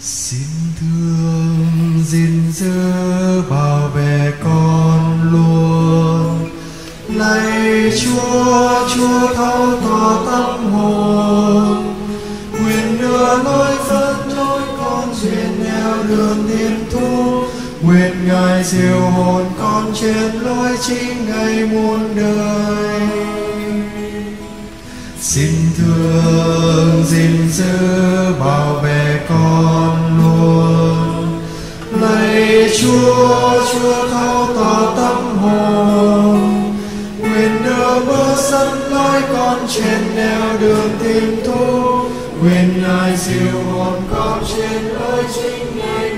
xin thương gìn giữ bảo vệ con luôn. Lạy chúa chúa thấu tỏ tâm hồn. Quyền đưa lối dẫn lối con duyên theo đường thiên thu. Nguyện ngài diệu hồn con trên lối chính ngày muôn đời. Xin thương gìn giữ bảo vệ Chúa, Chúa thao tỏ tâm hồn. Nguyện đỡ bước dẫn lối con trên nẻo đường tìm thu. Nguyện ngài dịu hồn con trên lối chính ngài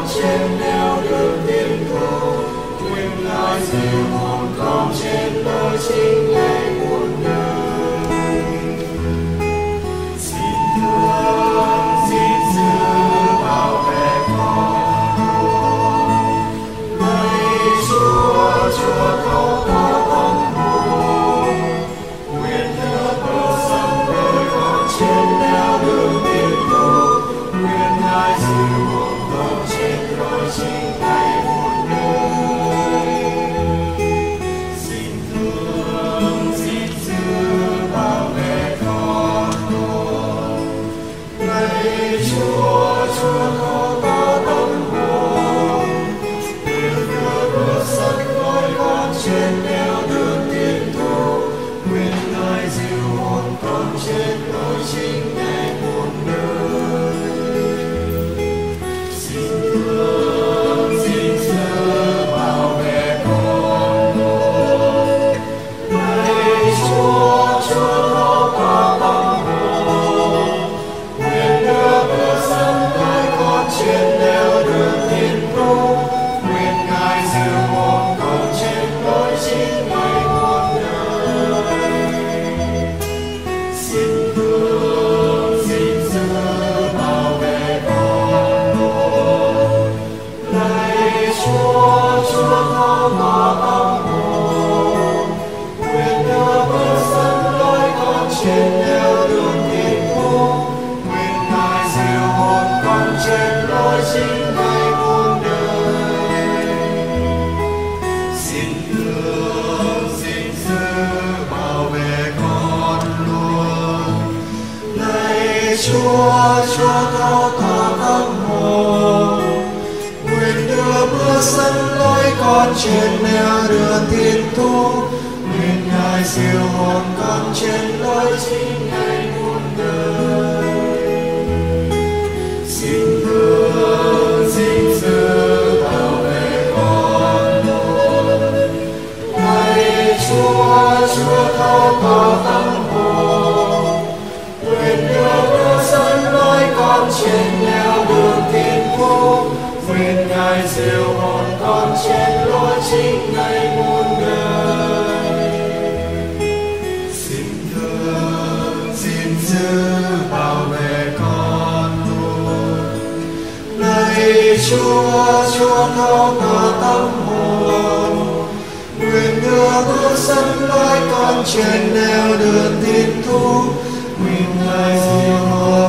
往前 Chúa, cho cao cả tâm hồn, Nguyện đưa bước dẫn lối con trên nẻo đường thiên thu. Nguyện Ngài siêu hồn con trên lối chính ngài. sinh ngày muôn đời. Xin thương xin giữ bảo vệ con tôi. Lạy chúa chúa thao cả tâm hồn. Nguyện đưa bước dẫn lối con trên nẻo đường tin thu nguyện ngài phù hộ